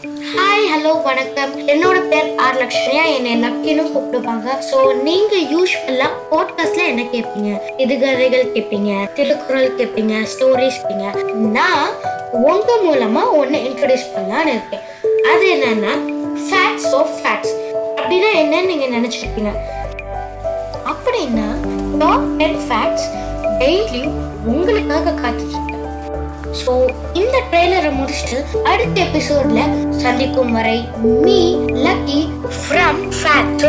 Hi hello வணக்கம். என்னோட பேர் ஆர் லக்ஷ்மியா. என்னை லக்கின்னு கூப்பிடுவாங்க. ஸோ நீங்க யூஸ்வலா பாட்காஸ்ட்ல என்ன கேட்பீங்க இதுகதைகள் கேட்பீங்க திருக்குறள் கேட்பீங்க ஸ்டோரிஸ் கேட்பீங்க நான் உங்க மூலமா ஒன்னு இன்ட்ரடியூஸ் பண்ணலான்னு இருக்கேன். அது என்னன்னா ஃபேக்ட்ஸ் ஆஃப் ஃபேக்ட்ஸ் அப்படின்னா என்னன்னு நீங்க நினைச்சிருப்பீங்க. அப்படின்னா டாப் டென் ஃபேக்ட்ஸ் டெய்லியும் உங்களுக்காக காத்துட்டு ஸோ இந்த ட்ரெய்லரை முடிச்சுட்டு அடுத்த எபிசோட்ல சந்திக்கும் வரை மீ லக்கி ஃப்ரம் ஃபேட்